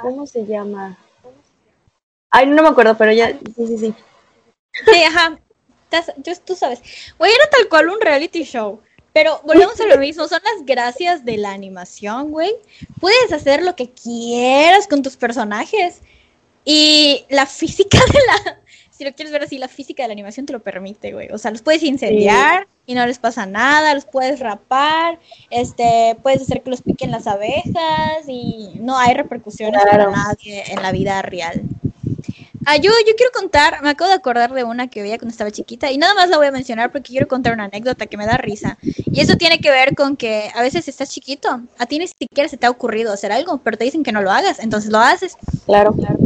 ¿Cómo se llama? Ay, no me acuerdo, pero ya. Sí, sí, sí. Sí, ajá. Yo- tú sabes. Güey, era tal cual un reality show. Pero volvemos a lo mismo, son las gracias de la animación, güey. Puedes hacer lo que quieras con tus personajes. Y la física de la. Si lo quieres ver así, la física de la animación te lo permite, güey. O sea, los puedes incendiar y no les pasa nada, los puedes rapar, este, puedes hacer que los piquen las abejas y no hay repercusiones para Claro. nadie en la vida real. Ah, yo, yo quiero contar, me acabo de acordar de una que veía cuando estaba chiquita y nada más la voy a mencionar porque quiero contar una anécdota que me da risa. Y eso tiene que ver con que a veces estás chiquito, a ti ni siquiera se te ha ocurrido hacer algo, pero te dicen que no lo hagas, entonces lo haces. Claro, claro.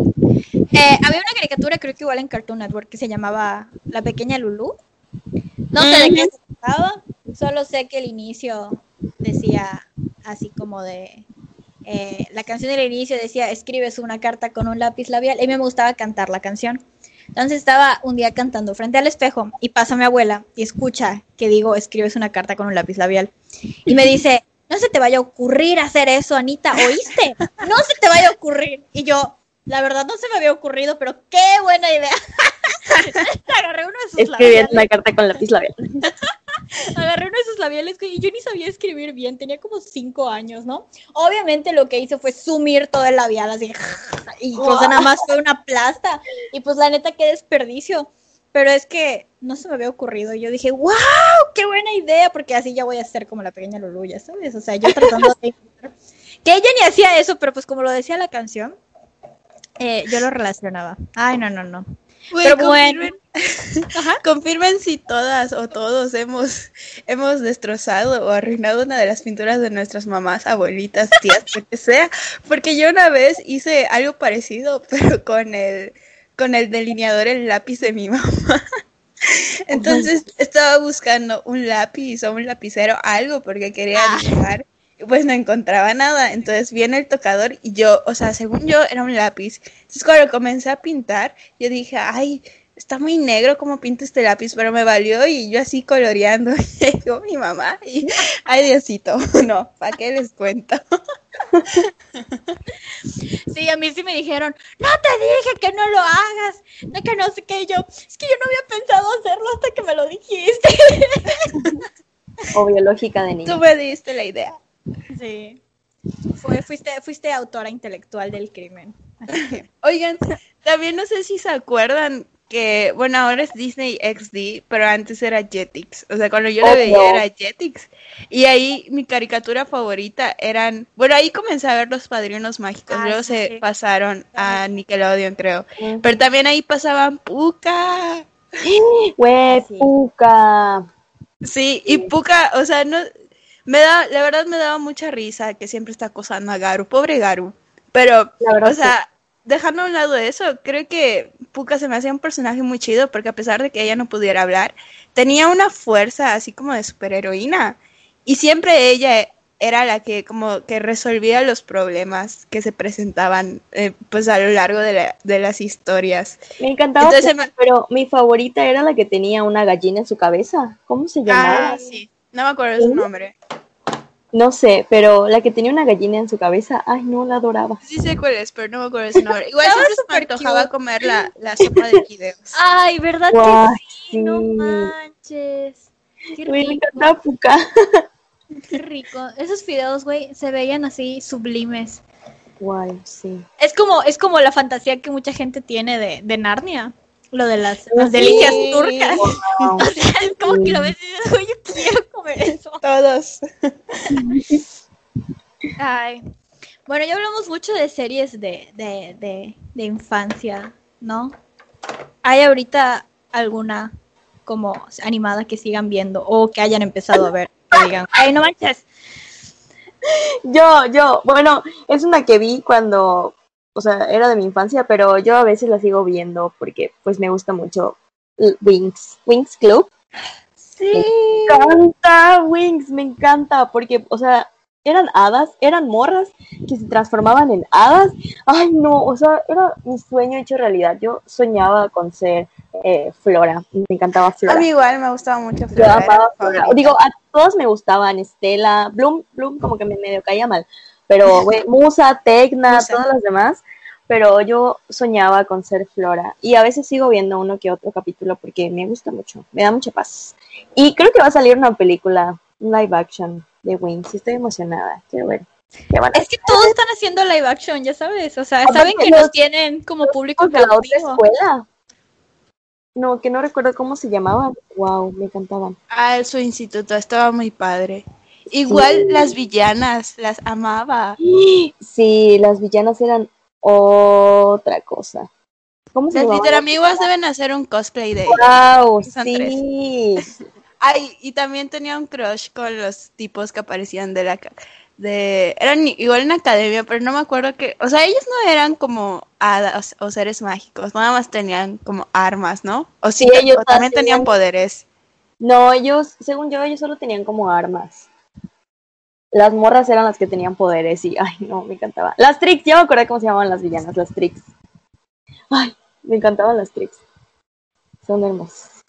Eh, había una caricatura, creo que igual en Cartoon Network, que se llamaba La Pequeña Lulu. No sé de qué se trataba, solo sé que el inicio decía así como de... eh, la canción del inicio decía, escribes una carta con un lápiz labial, y me gustaba cantar la canción. Entonces estaba un día cantando frente al espejo y pasa mi abuela y escucha que digo, escribes una carta con un lápiz labial. Y me dice, no se te vaya a ocurrir hacer eso, Anita, ¿oíste? No se te vaya a ocurrir. Y yo, la verdad no se me había ocurrido, pero qué buena idea. Agarré uno de sus Escribiendo labiales, una carta con lápiz labial. agarré uno de sus labiales y yo ni sabía escribir bien, tenía como cinco años, ¿no? Obviamente lo que hice fue sumir todo el labial así, y pues nada más fue una plasta, y pues la neta qué desperdicio. pero es que no se me había ocurrido. Yo dije, wow, qué buena idea, porque así ya voy a ser como la pequeña Lulu, ya sabes. O sea, yo tratando de... que ella ni hacía eso, pero pues como lo decía la canción, eh, yo lo relacionaba. Ay, no, no, no. Pero bueno. confirmen si todas o todos hemos, hemos destrozado o arruinado una de las pinturas de nuestras mamás, abuelitas, tías, lo que sea. Porque yo una vez hice algo parecido, pero con el, con el delineador, el lápiz de mi mamá. Entonces estaba buscando un lápiz o un lapicero, algo, porque quería ah. dibujar pues no encontraba nada. Entonces viene el tocador y yo, o sea, según yo era un lápiz. Entonces cuando comencé a pintar, yo dije, ay, está muy negro como pinta este lápiz, pero me valió y yo así coloreando. Llegó mi mamá y, ay Diosito, no, ¿para qué les cuento? Sí, a mí sí me dijeron, no te dije que no lo hagas, no que no sé qué, yo, es que yo no había pensado hacerlo hasta que me lo dijiste. O biológica de niño. Tú me diste la idea. Sí. fuiste, fuiste autora intelectual del crimen. Oigan, también no sé si se acuerdan que, bueno, ahora es Disney XD, pero antes era Jetix. O sea, cuando yo lo veía era Jetix. Y ahí mi caricatura favorita eran, bueno, ahí comencé a ver los padrinos mágicos, luego se pasaron a Nickelodeon, creo. Pero también ahí pasaban Puka. Güey, Puka. Sí, y Puka, o sea, no, me da, la verdad me daba mucha risa que siempre está acosando a Garu, pobre Garu. Pero, o sea, dejando a un lado eso, creo que Puka se me hacía un personaje muy chido porque a pesar de que ella no pudiera hablar, tenía una fuerza así como de superheroína. Y siempre ella era la que como que resolvía los problemas que se presentaban eh, pues a lo largo de, las historias. Me encantaba, pero mi favorita era la que tenía una gallina en su cabeza. ¿Cómo se llamaba? Ah, sí. No me acuerdo de su nombre. No sé, pero la que tenía una gallina en su cabeza, ay, no, la adoraba. Sí sé cuál es, pero no me acuerdo de su nombre. Igual siempre se me antojaba comer la, la sopa de fideos. Ay, ¿verdad que sí? No manches. Qué rico. Me encantaba Puka. Qué rico. Esos fideos, güey, se veían así sublimes. Guay, sí. Es como, es como la fantasía que mucha gente tiene de, de Narnia. Lo de las, delicias turcas. o sea, es como que lo ves y dices, yo quiero comer eso. Todos. Ay. Bueno, ya hablamos mucho de series de, de, de, de infancia, ¿no? ¿Hay ahorita alguna como animada que sigan viendo o que hayan empezado a ver? Que digan, ay, no manches. Yo, yo, bueno, es una que vi cuando o sea, era de mi infancia, pero yo a veces la sigo viendo porque pues me gusta mucho Wings, Wings Club. Sí. Me encanta Wings, me encanta porque, o sea, eran hadas, eran morras que se transformaban en hadas. Ay, no, o sea, era mi sueño hecho realidad. Yo soñaba con ser eh, Flora, me encantaba Flora. A mí igual me gustaba mucho Flora. Digo, a todos me gustaban, Estela, Bloom, Bloom como que me medio caía mal, pero, güey, Musa, Tecna, todas las demás. Pero yo soñaba con ser Flora. Y a veces sigo viendo uno que otro capítulo porque me gusta mucho, me da mucha paz. Y creo que va a salir una película, live action de Wings. Estoy emocionada, quiero ver. Es que todos están haciendo live action, ya sabes. O sea, saben que nos tienen como público de la otra escuela. No, que no recuerdo cómo se llamaban. Wow, me encantaban. Ah, su instituto estaba muy padre. Igual las villanas, las amaba. Sí, las villanas eran otra cosa. ¿Cómo se Las amigos deben hacer un cosplay de Wow, sí. Ay, y también tenía un crush con los tipos que aparecían de la de eran igual en academia, pero no me acuerdo que, o sea, ellos no eran como hadas o seres mágicos, nada más tenían como armas, ¿no? O sí, ellos también tenían poderes. No, ellos, según yo, ellos solo tenían como armas las morras eran las que tenían poderes y, ay, no, me encantaba. Las Tricks, ya me acordé cómo se llamaban las villanas, las Tricks. Ay, me encantaban las Tricks. Son hermosas.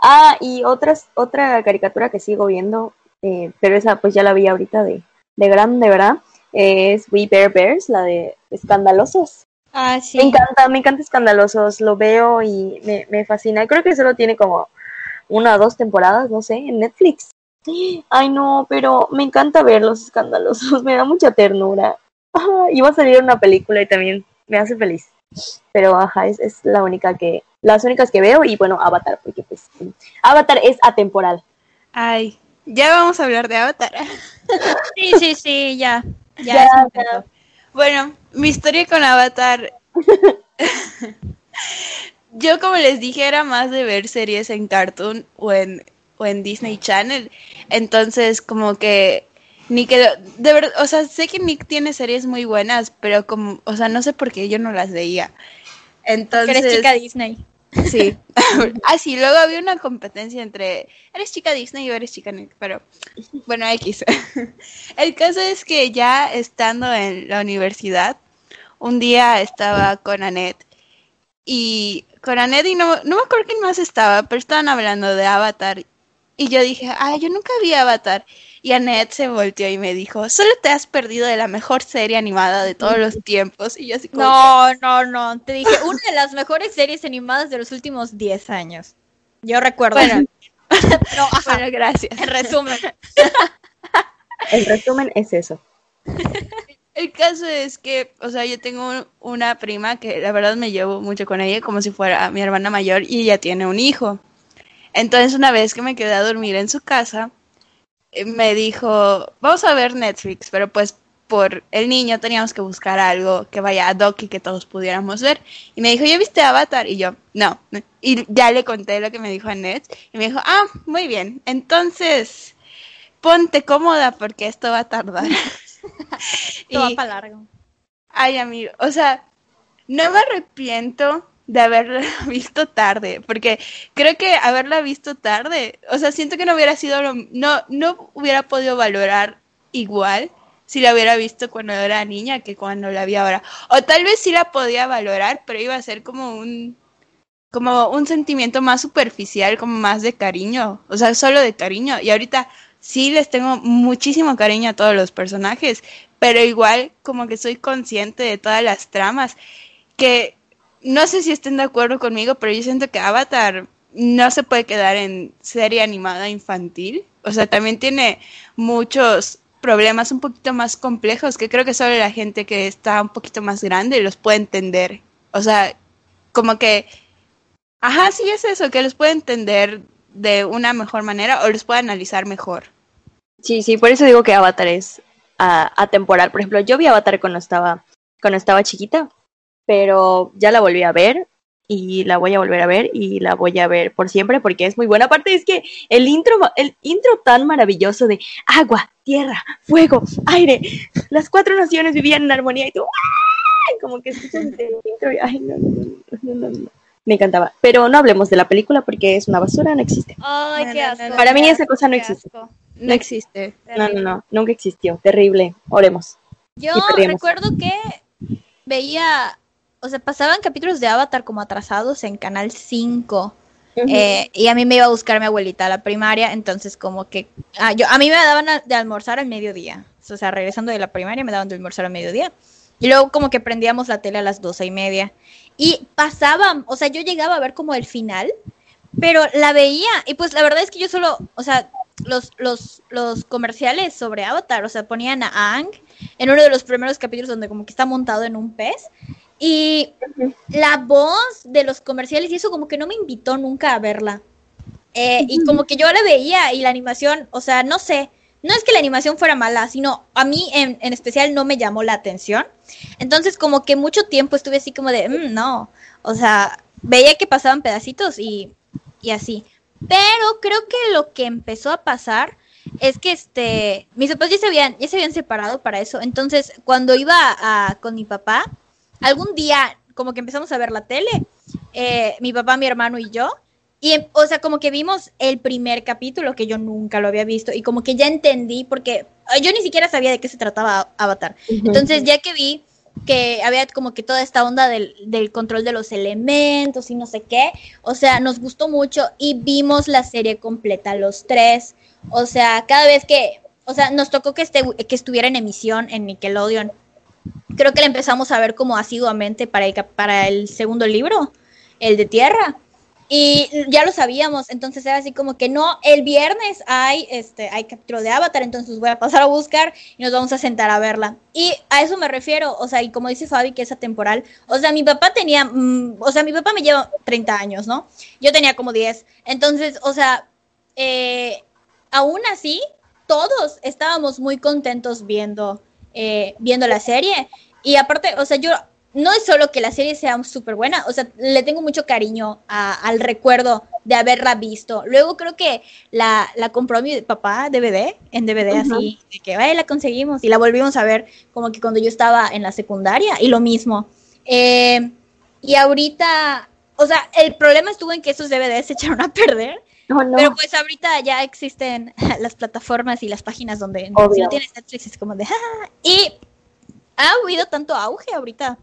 Ah, y otras, otra caricatura que sigo viendo, eh, pero esa pues ya la vi ahorita de, de grande, ¿verdad? es We Bear Bears, la de Escandalosos. Ah, sí. Me encanta, me encanta Escandalosos, lo veo y me, me fascina. Creo que solo tiene como una o dos temporadas, no sé, en Netflix. Ay, no, pero me encanta ver los escandalosos, me da mucha ternura. iba a salir una película y también me hace feliz. Pero, ajá, es, es la única que, las únicas que veo y bueno, Avatar, porque pues Avatar es atemporal. Ay, ya vamos a hablar de Avatar. Sí, sí, sí, ya. Ya, ya, Bueno, mi historia con Avatar. Yo, como les dije, era más de ver series en Cartoon o en, o en Disney Channel. Entonces, como que Nick, de verdad, o sea, sé que Nick tiene series muy buenas, pero como, o sea, no sé por qué yo no las veía. Entonces. eres chica Disney. Sí. ah, sí, luego había una competencia entre eres chica Disney o eres chica Nick, pero bueno, X. El caso es que ya estando en la universidad, un día estaba con Annette y con Annette y no, no me acuerdo quién más estaba, pero estaban hablando de Avatar y yo dije, ah, yo nunca vi Avatar. Y Annette se volteó y me dijo, solo te has perdido de la mejor serie animada de todos los tiempos. Y yo así como... No, no, no. Te dije, una de las mejores series animadas de los últimos 10 años. Yo recuerdo. Bueno, no, bueno gracias. En resumen. El resumen es eso. El caso es que, o sea, yo tengo una prima que la verdad me llevo mucho con ella como si fuera mi hermana mayor y ella tiene un hijo. Entonces una vez que me quedé a dormir en su casa, me dijo, vamos a ver Netflix, pero pues por el niño teníamos que buscar algo que vaya a Doc y que todos pudiéramos ver. Y me dijo, ¿ya viste Avatar? Y yo, no. Y ya le conté lo que me dijo Annette. Y me dijo, ah, muy bien. Entonces, ponte cómoda porque esto va a tardar. y, va para largo. Ay, amigo, o sea, no me arrepiento de haberla visto tarde, porque creo que haberla visto tarde, o sea, siento que no hubiera sido, no, no hubiera podido valorar igual si la hubiera visto cuando era niña que cuando la vi ahora. O tal vez sí la podía valorar, pero iba a ser como un, como un sentimiento más superficial, como más de cariño, o sea, solo de cariño. Y ahorita sí les tengo muchísimo cariño a todos los personajes, pero igual como que soy consciente de todas las tramas que no sé si estén de acuerdo conmigo, pero yo siento que Avatar no se puede quedar en serie animada infantil. O sea, también tiene muchos problemas un poquito más complejos que creo que solo la gente que está un poquito más grande los puede entender. O sea, como que, ajá, sí es eso, que los puede entender de una mejor manera o los puede analizar mejor. Sí, sí, por eso digo que Avatar es atemporal. Por ejemplo, yo vi Avatar cuando estaba, cuando estaba chiquita pero ya la volví a ver y la voy a volver a ver y la voy a ver por siempre porque es muy buena. Aparte es que el intro, el intro tan maravilloso de agua, tierra, fuego, aire, las cuatro naciones vivían en armonía y tú, como que escuchas el intro y, ay, no, no, no, no, Me encantaba. Pero no hablemos de la película porque es una basura, no existe. Ay, qué asco. Para mí esa cosa no existe. No existe. No, no, no, nunca existió. Terrible. Oremos. Yo recuerdo que veía o sea, pasaban capítulos de Avatar como atrasados en Canal 5. Eh, y a mí me iba a buscar mi abuelita a la primaria, entonces como que ah, yo, a mí me daban de almorzar al mediodía. O sea, regresando de la primaria me daban de almorzar al mediodía. Y luego como que prendíamos la tele a las doce y media. Y pasaban, o sea, yo llegaba a ver como el final, pero la veía. Y pues la verdad es que yo solo, o sea, los, los, los comerciales sobre Avatar, o sea, ponían a Ang en uno de los primeros capítulos donde como que está montado en un pez. Y la voz de los comerciales y eso como que no me invitó nunca a verla. Eh, y como que yo la veía y la animación, o sea, no sé, no es que la animación fuera mala, sino a mí en, especial no me llamó la atención. Entonces como que mucho tiempo estuve así como de, mm, no, o sea, veía que pasaban pedacitos y, y así. Pero creo que lo que empezó a pasar es que este, mis papás ya se habían, ya se habían separado para eso. Entonces, cuando iba a, con mi papá, algún día como que empezamos a ver la tele, eh, mi papá, mi hermano y yo, y, o sea, como que vimos el primer capítulo que yo nunca lo había visto y como que ya entendí porque yo ni siquiera sabía de qué se trataba Avatar. Entonces, ya que vi que había como que toda esta onda del, del, control de los elementos y no sé qué, o sea, nos gustó mucho y vimos la serie completa los tres. O sea, cada vez que, o sea, nos tocó que, este, que estuviera en emisión en Nickelodeon creo que la empezamos a ver como asiduamente para el, para el segundo libro, el de Tierra. Y ya lo sabíamos, entonces era así como que no, el viernes hay este hay capítulo de Avatar, entonces voy a pasar a buscar y nos vamos a sentar a verla. Y a eso me refiero, o sea, y como dice Fabi que es atemporal, o sea, mi papá tenía, mm, o sea, mi papá me lleva 30 años, ¿no? Yo tenía como 10. Entonces, o sea, eh, aún así, todos estábamos muy contentos viendo, eh, viendo la serie. Y aparte, o sea, yo no es solo que la serie sea súper buena, o sea, le tengo mucho cariño al recuerdo de haberla visto. Luego creo que la, la compró mi papá DVD, en DVD así, de que vaya, la conseguimos y la volvimos a ver como que cuando yo estaba en la secundaria y lo mismo. Eh, y ahorita, o sea, el problema estuvo en que esos DVDs se echaron a perder. Pero pues ahorita ya existen las plataformas y las páginas donde si no tienes Netflix es como de... Ah", y ha habido tanto auge ahorita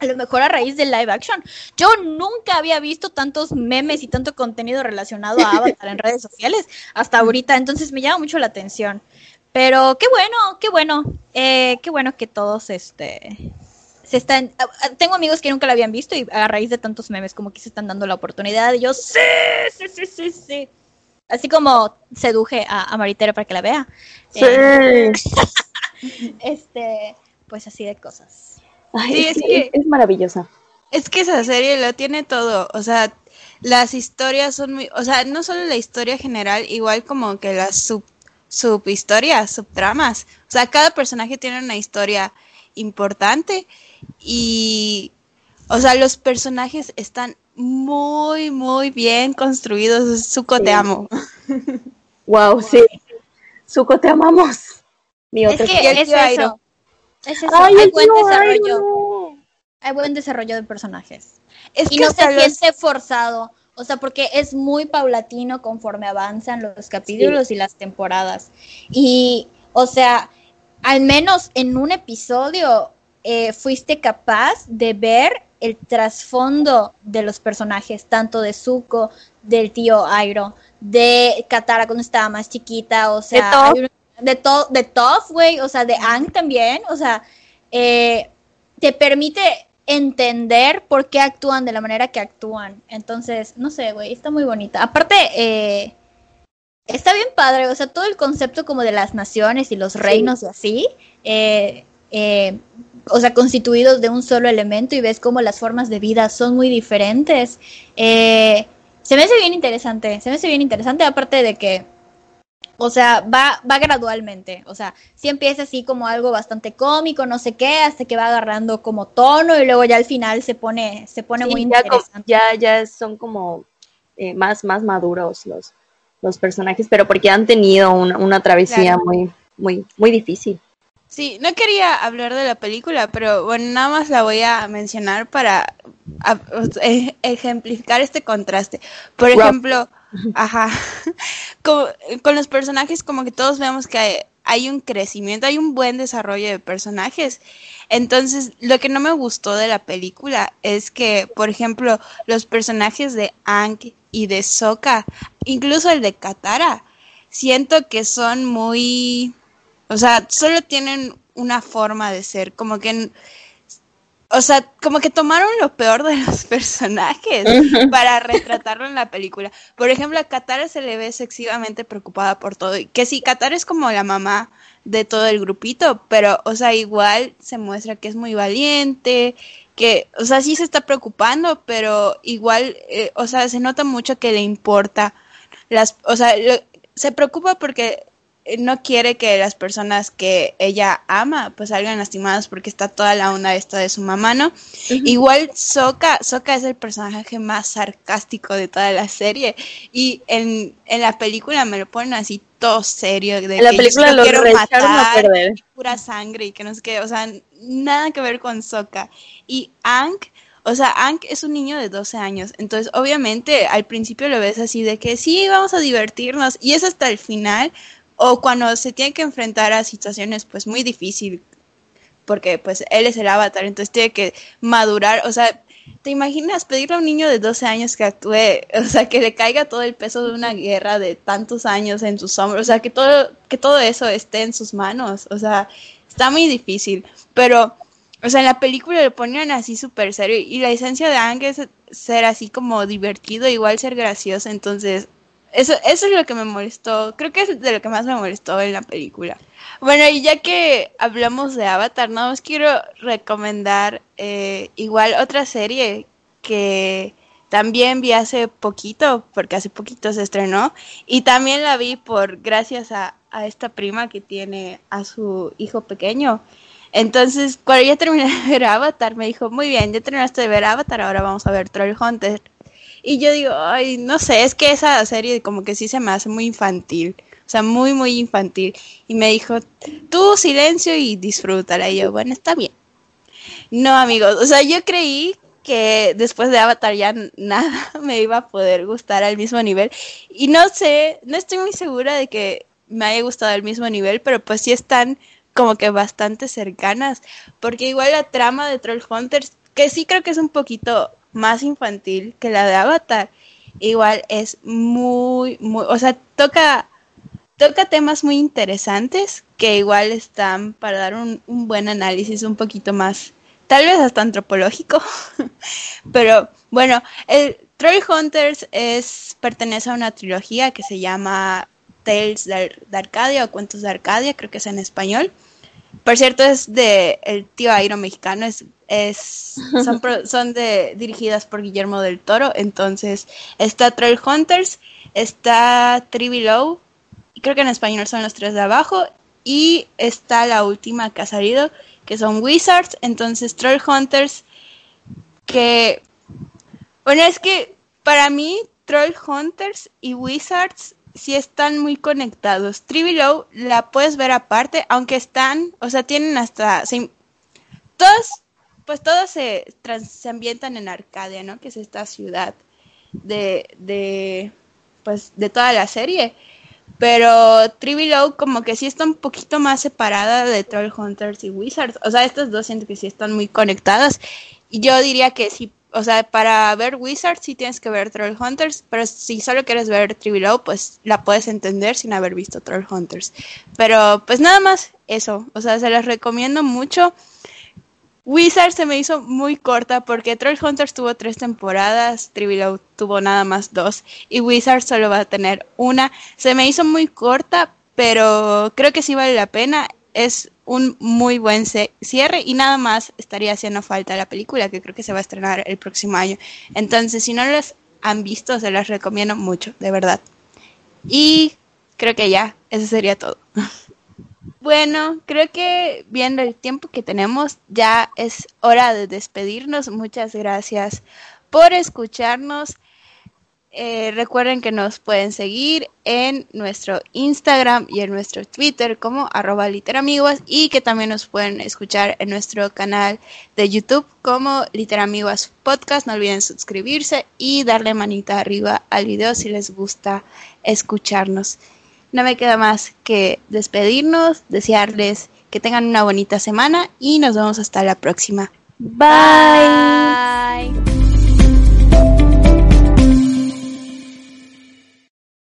a lo mejor a raíz del live action. Yo nunca había visto tantos memes y tanto contenido relacionado a Avatar en redes sociales hasta ahorita, entonces me llama mucho la atención. Pero qué bueno, qué bueno, eh, qué bueno que todos este se están. Tengo amigos que nunca la habían visto y a raíz de tantos memes como que se están dando la oportunidad. Y yo, sí, sí, sí, sí, sí. Así como seduje a, a Maritera para que la vea. Sí. Eh, este, pues así de cosas sí, es, que es maravillosa. Es que esa serie lo tiene todo, o sea, las historias son muy, o sea, no solo la historia general, igual como que las sub subhistorias, subtramas. O sea, cada personaje tiene una historia importante y, o sea, los personajes están muy, muy bien construidos. Suco, te amo. Wow, sí. Suco, te amamos. Mi otro es que es eso. Es eso, hay buen desarrollo. Hay buen desarrollo de personajes. Es y que no se siente forzado. O sea, porque es muy paulatino conforme avanzan los capítulos y las temporadas. Y, o sea, al menos en un episodio eh, fuiste capaz de ver el trasfondo de los personajes, tanto de Zuko, del tío Airo, de Katara cuando estaba más chiquita, o sea, de todo, de Toph, güey, o sea, de Ang también, o sea, eh, te permite entender por qué actúan de la manera que actúan. Entonces, no sé, güey, está muy bonita. Aparte, eh, está bien padre, o sea, todo el concepto como de las naciones y los reinos y así, eh, o sea, constituidos de un solo elemento y ves cómo las formas de vida son muy diferentes. se me hace bien interesante, se me hace bien interesante, aparte de que o sea, va, va gradualmente. O sea, sí empieza así como algo bastante cómico, no sé qué, hasta que va agarrando como tono y luego ya al final se pone, se pone muy interesante. Ya, ya son como eh, más, más maduros los, los personajes, pero porque han tenido una, travesía muy, muy, muy difícil. Sí, no quería hablar de la película, pero bueno, nada más la voy a mencionar para e, ejemplificar este contraste. Por ejemplo, Ajá. con los personajes como que todos vemos que hay, un crecimiento, hay un buen desarrollo de personajes. Entonces, lo que no me gustó de la película es que, por ejemplo, los personajes de Ang y de Sokka, incluso el de Katara, siento que son muy, o sea, solo tienen una forma de ser, como que o sea, como que tomaron lo peor de los personajes para retratarlo en la película. Por ejemplo, a Katara se le ve excesivamente preocupada por todo. Que sí, Katara es como la mamá de todo el grupito, pero, o sea, igual se muestra que es muy valiente, que, o sea, sí se está preocupando, pero igual, eh, o sea, se nota mucho que le importa las, o sea, se preocupa porque no quiere que las personas que ella ama pues salgan lastimadas porque está toda la onda esta de su mamá, ¿no? Igual Soka, Soka es el personaje más sarcástico de toda la serie. Y en, en la película me lo ponen así todo serio de en la película lo quiero matar, pura sangre y que no sé qué, o sea, nada que ver con Soka. Y Ank o sea, Ank es un niño de 12 años, entonces obviamente al principio lo ves así de que sí, vamos a divertirnos y es hasta el final o cuando se tiene que enfrentar a situaciones pues muy difíciles porque pues él es el avatar, entonces tiene que madurar, o sea, ¿te imaginas pedirle a un niño de 12 años que actúe, o sea, que le caiga todo el peso de una guerra de tantos años en sus hombros, o sea, que todo que todo eso esté en sus manos, o sea, está muy difícil, pero o sea, en la película lo ponían así súper serio y la esencia de Ang es ser así como divertido, igual ser gracioso, entonces eso, eso es lo que me molestó, creo que es de lo que más me molestó en la película. Bueno, y ya que hablamos de Avatar, nada más quiero recomendar eh, igual otra serie que también vi hace poquito, porque hace poquito se estrenó, y también la vi por gracias a, a esta prima que tiene a su hijo pequeño. Entonces, cuando ya terminé de ver Avatar, me dijo, muy bien, ya terminaste de ver Avatar, ahora vamos a ver Troll Hunter. Y yo digo, ay, no sé, es que esa serie como que sí se me hace muy infantil. O sea, muy, muy infantil. Y me dijo, tú silencio y disfrútala. Y yo, bueno, está bien. No, amigos, o sea, yo creí que después de Avatar ya nada me iba a poder gustar al mismo nivel. Y no sé, no estoy muy segura de que me haya gustado al mismo nivel, pero pues sí están como que bastante cercanas. Porque igual la trama de Troll Hunters, que sí creo que es un poquito más infantil que la de Avatar, igual es muy, muy, o sea, toca, toca temas muy interesantes que igual están para dar un, un buen análisis un poquito más tal vez hasta antropológico, pero bueno, el Troll Hunters es, pertenece a una trilogía que se llama Tales de, Arcadia o Cuentos de Arcadia, creo que es en español. Por cierto, es de el tío Airo mexicano, es, es son, son de, dirigidas por Guillermo del Toro. Entonces, está Troll Hunters, está Trivi Low, y creo que en español son los tres de abajo, y está la última que ha salido, que son Wizards, entonces Troll Hunters, que, bueno, es que para mí Troll Hunters y Wizards sí están muy conectados. Trivilow la puedes ver aparte, aunque están, o sea, tienen hasta, todos, pues todos se, se ambientan en Arcadia, ¿no? Que es esta ciudad de, de, pues, de toda la serie. Pero Trivilow como que sí está un poquito más separada de Troll Hunters y Wizards. O sea, estas dos siento que sí están muy conectadas. Y yo diría que sí, o sea, para ver Wizards sí tienes que ver Troll Hunters, pero si solo quieres ver Trivilow, pues la puedes entender sin haber visto Troll Hunters. Pero pues nada más eso, o sea, se las recomiendo mucho. Wizard se me hizo muy corta porque Troll Hunters tuvo tres temporadas, Trivial tuvo nada más dos y Wizard solo va a tener una. Se me hizo muy corta, pero creo que sí vale la pena. Es un muy buen cierre y nada más estaría haciendo falta la película que creo que se va a estrenar el próximo año. Entonces, si no las han visto, se las recomiendo mucho, de verdad. Y creo que ya, eso sería todo. Bueno, creo que viendo el tiempo que tenemos, ya es hora de despedirnos. Muchas gracias por escucharnos. Eh, recuerden que nos pueden seguir en nuestro Instagram y en nuestro Twitter como arroba literamiguas y que también nos pueden escuchar en nuestro canal de YouTube como Literamiguas Podcast. No olviden suscribirse y darle manita arriba al video si les gusta escucharnos. No me queda más que despedirnos, desearles que tengan una bonita semana y nos vemos hasta la próxima. Bye.